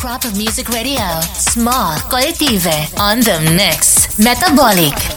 crop of music radio. Small, collective, on the mix. Metabolic.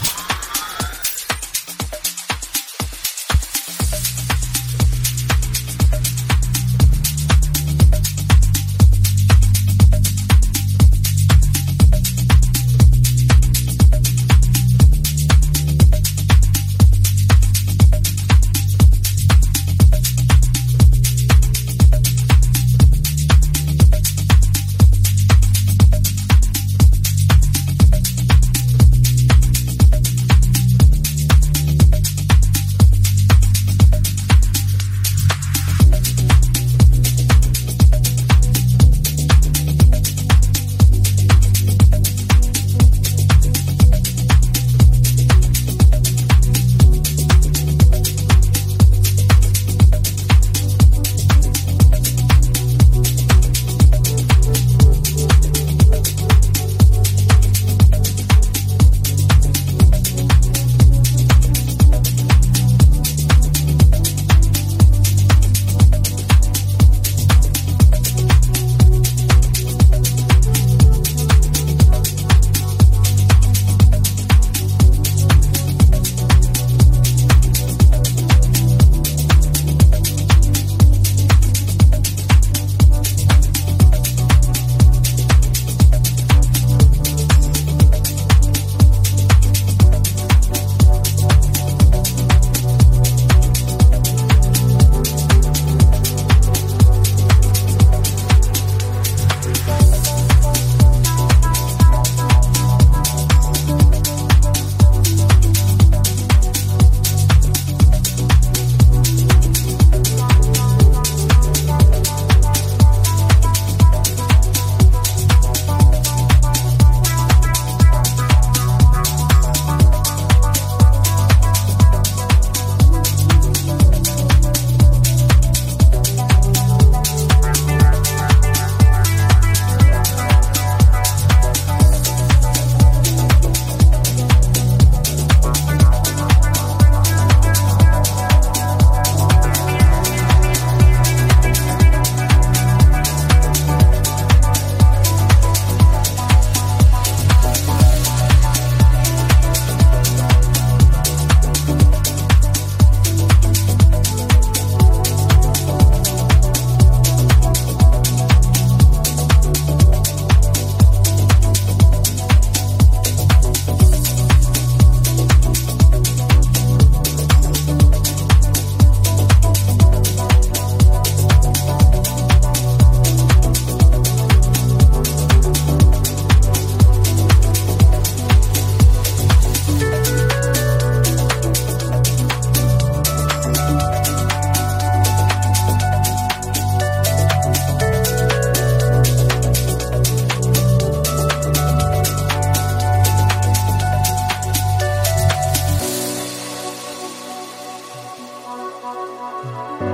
Bye.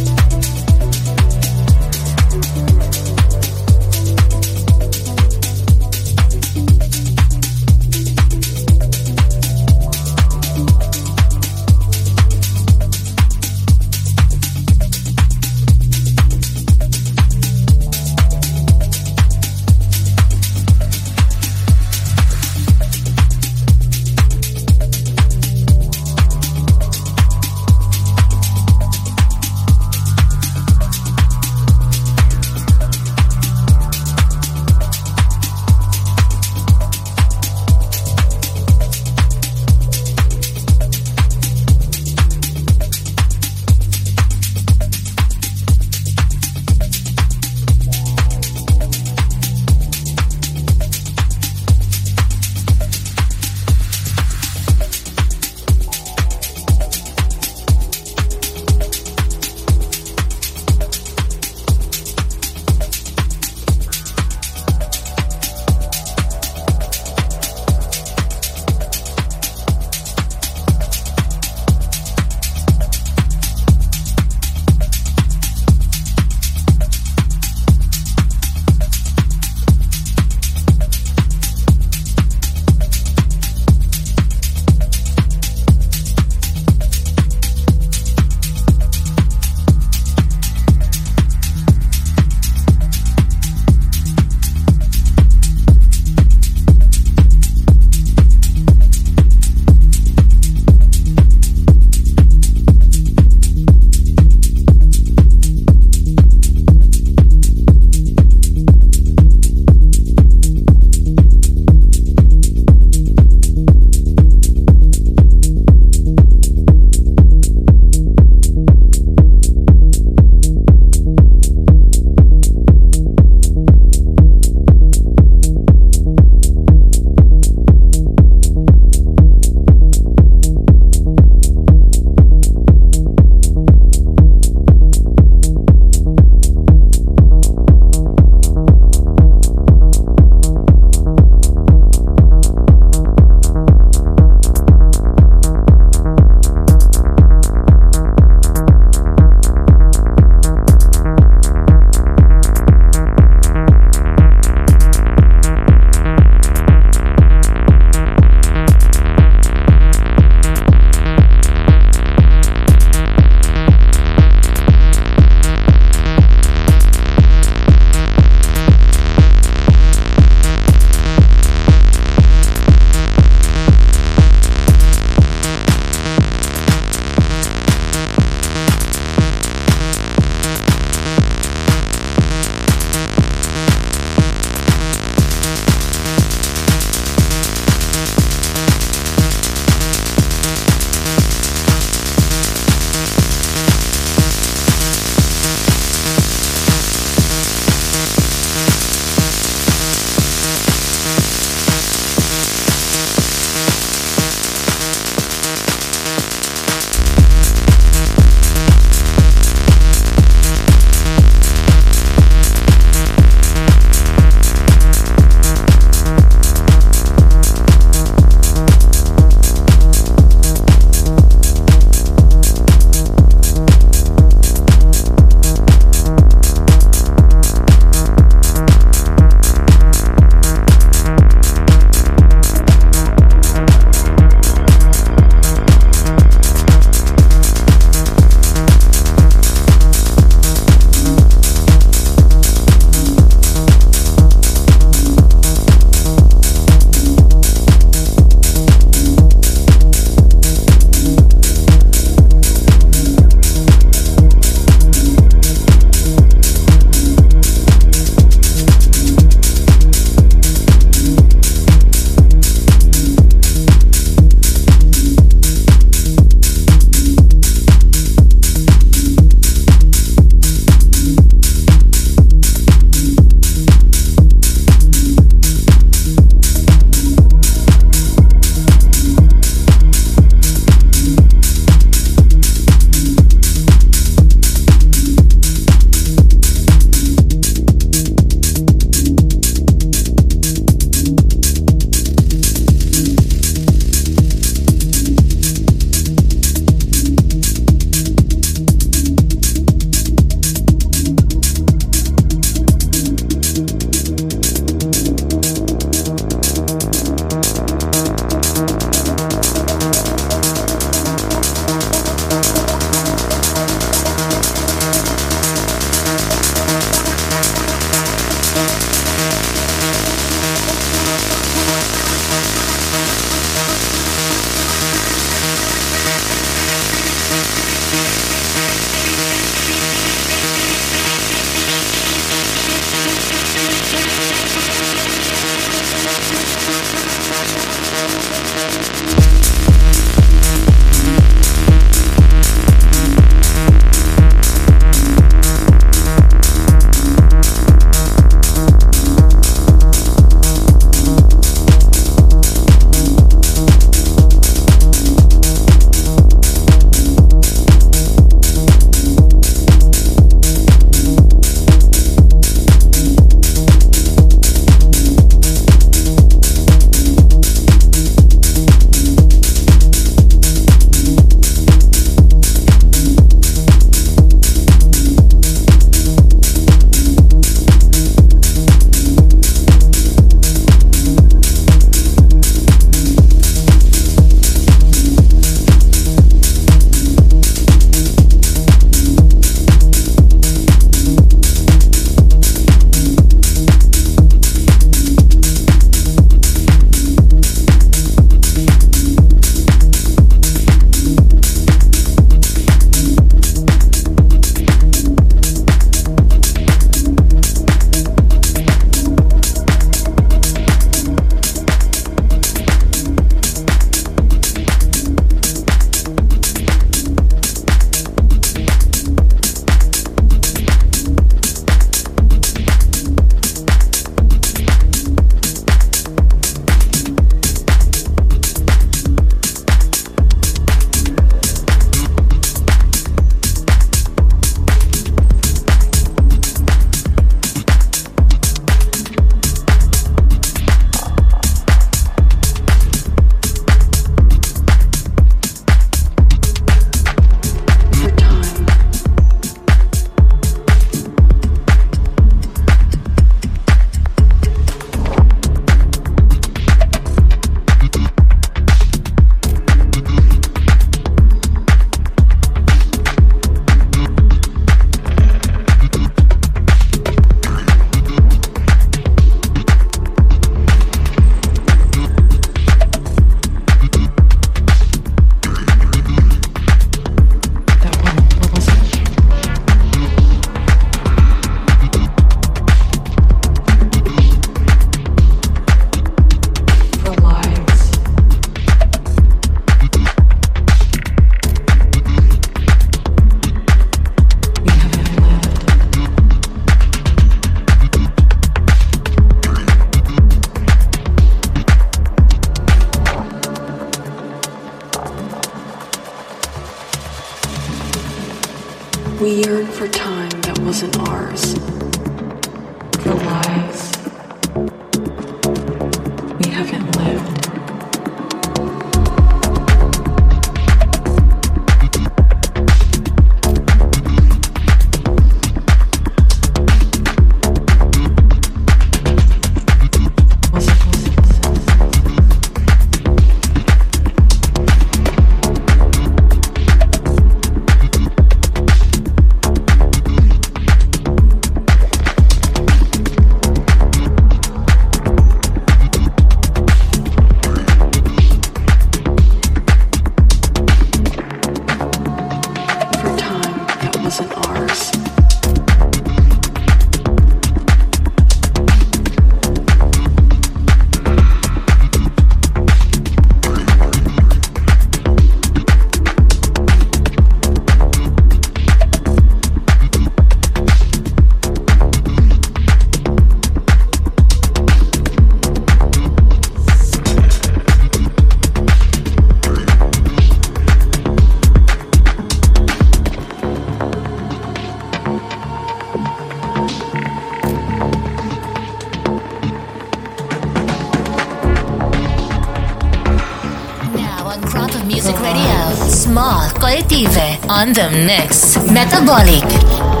On the mix. Metabolic.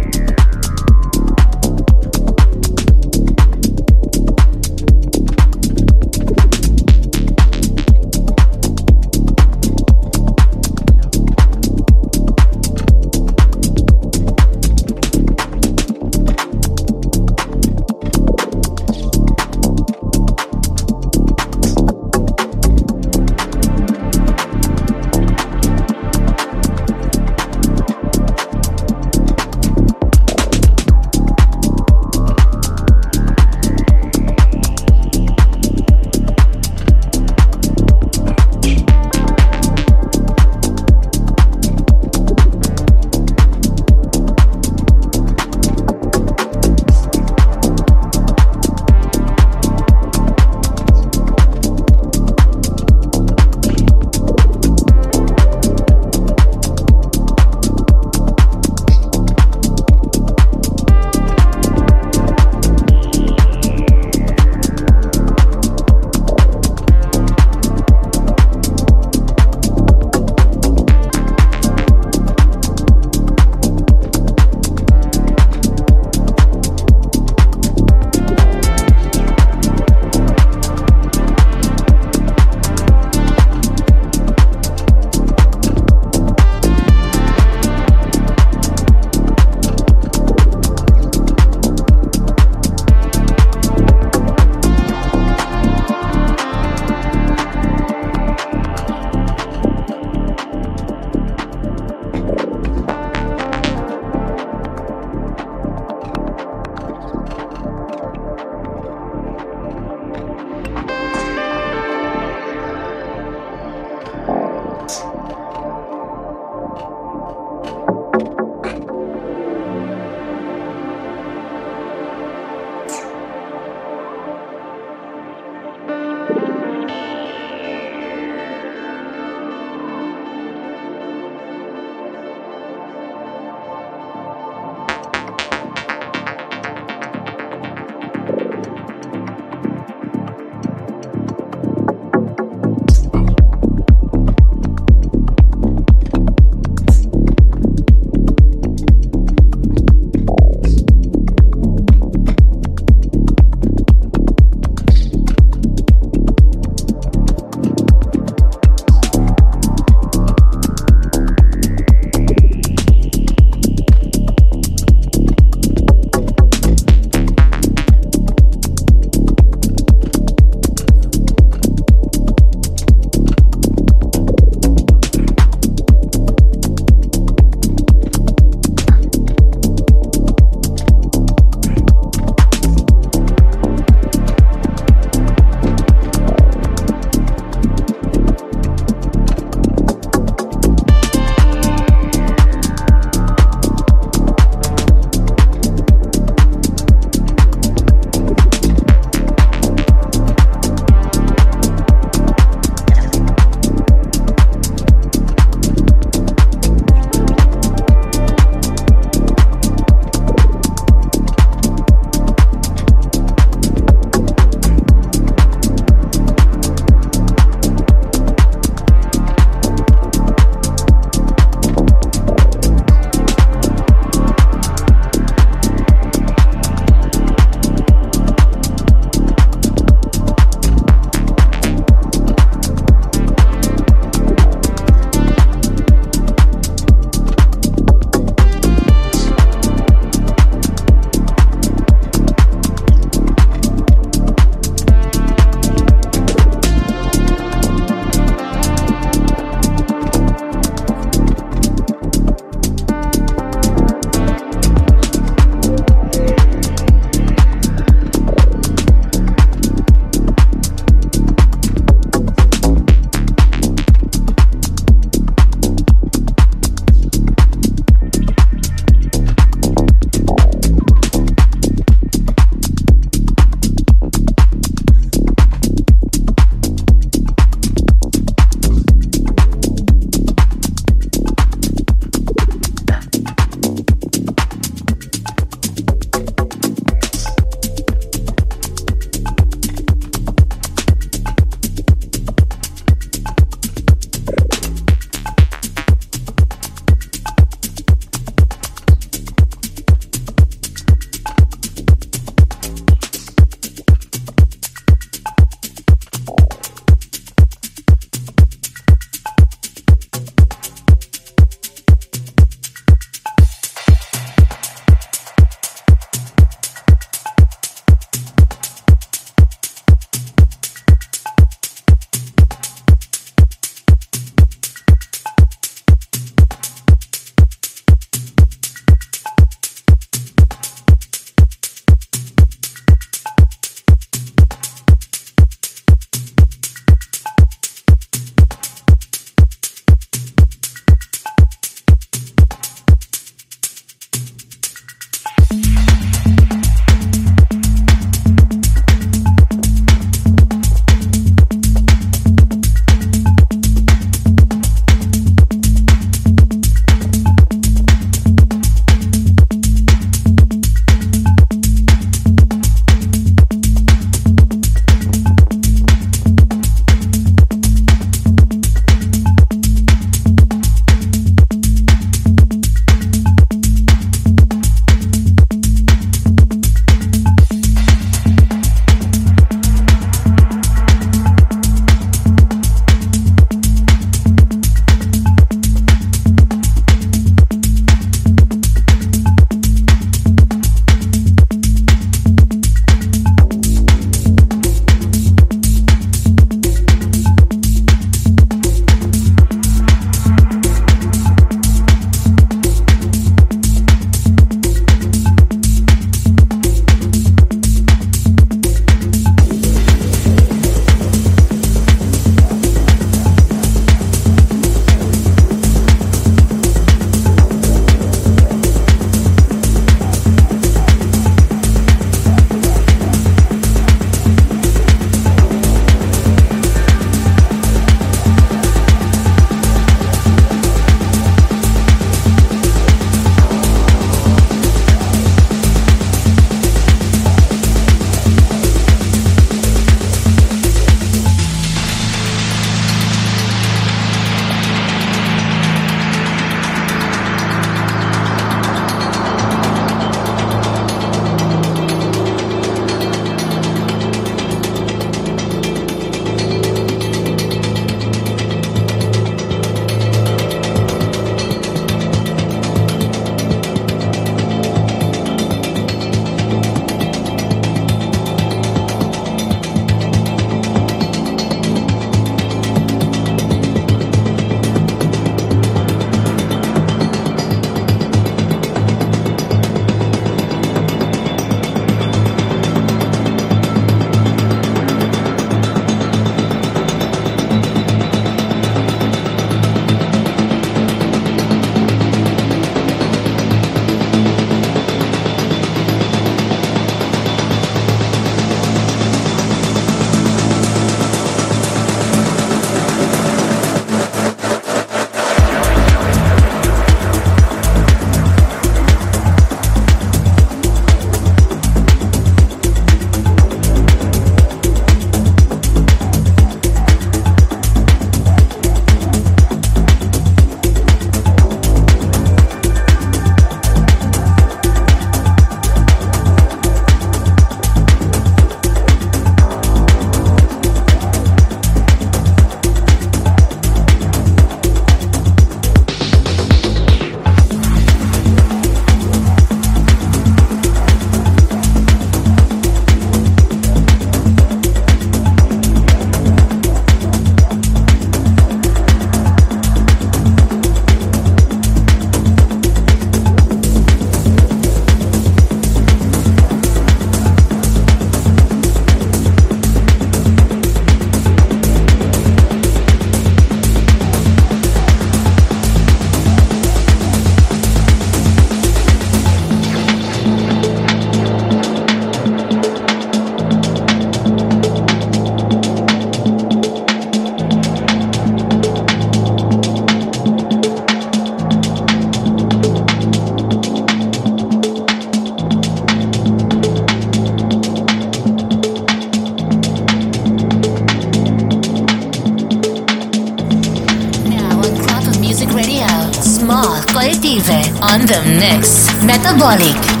Mix.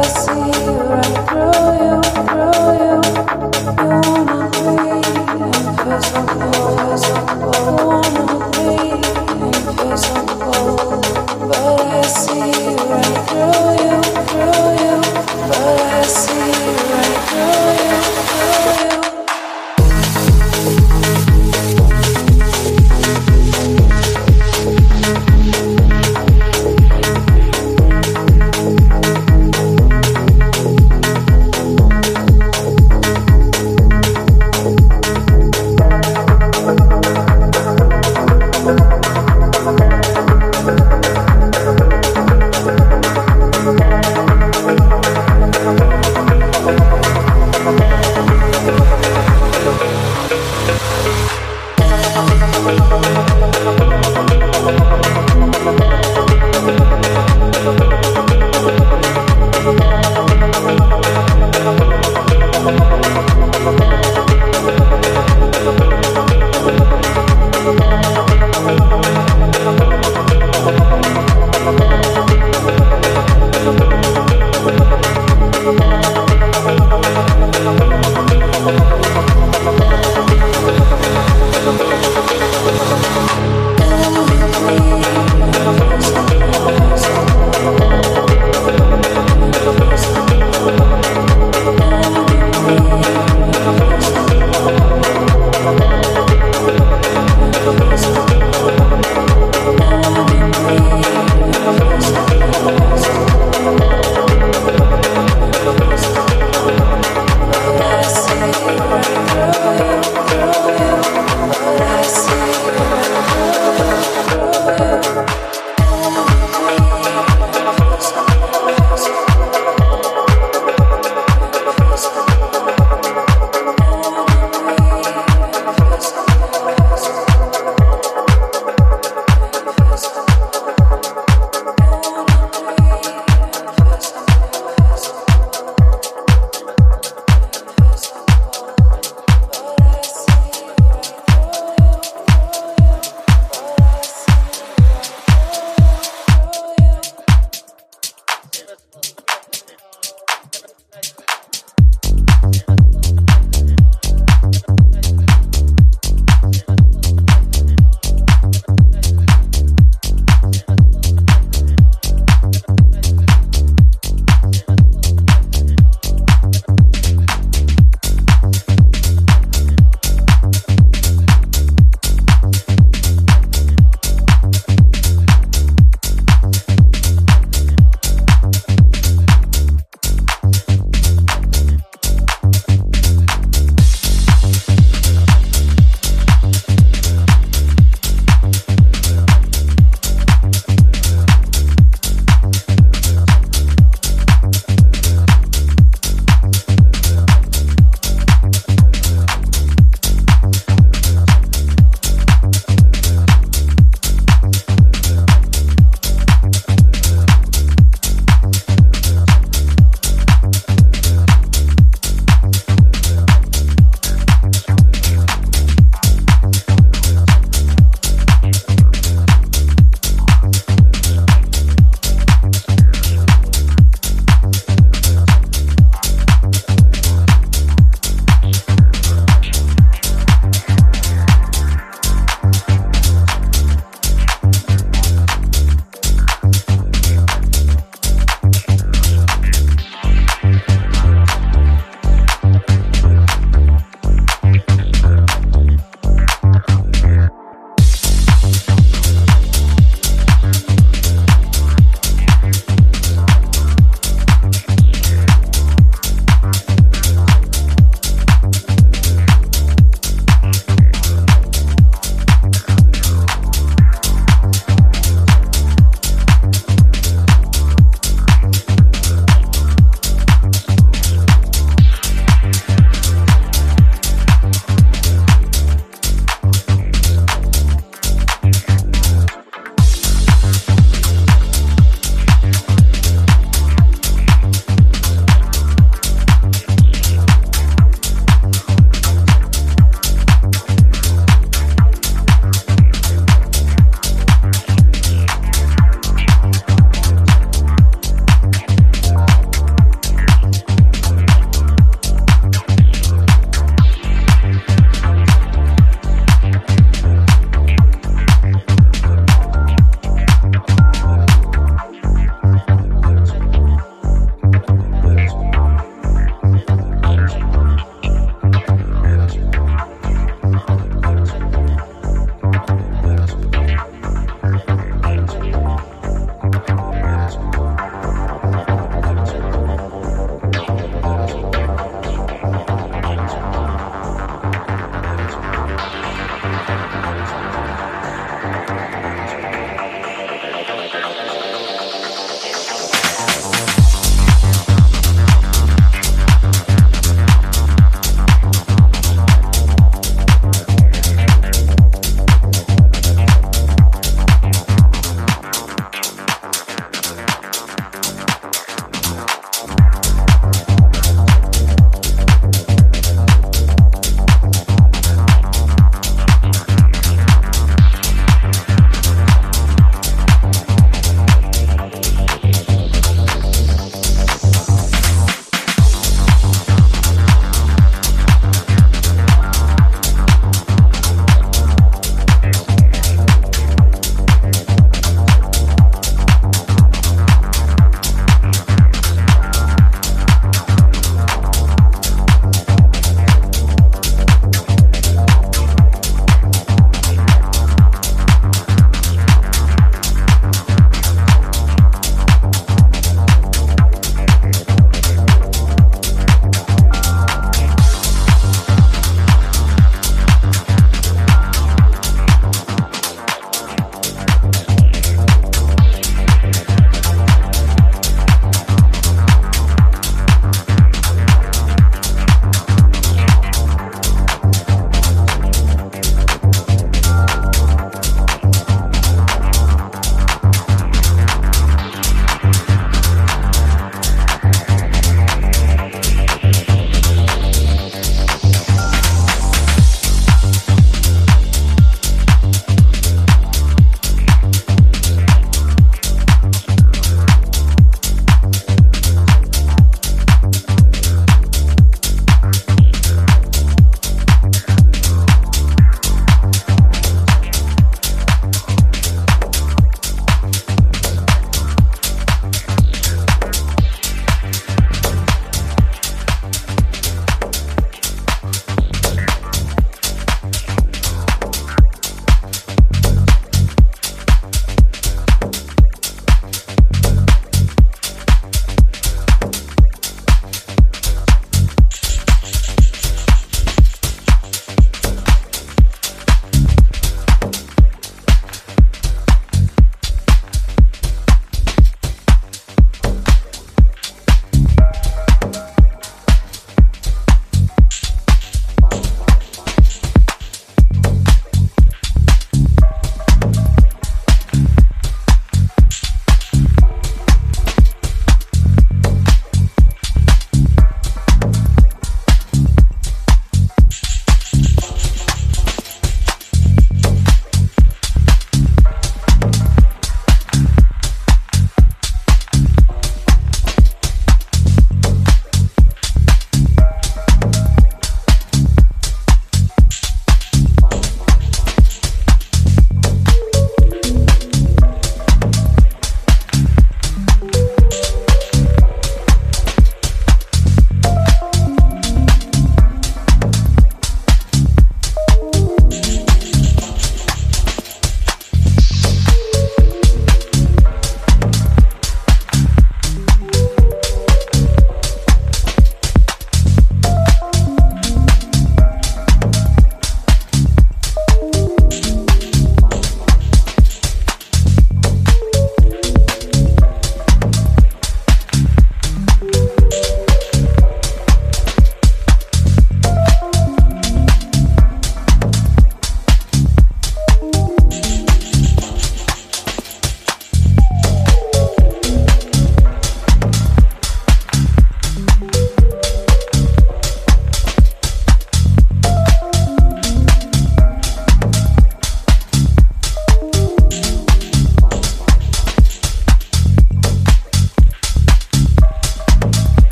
was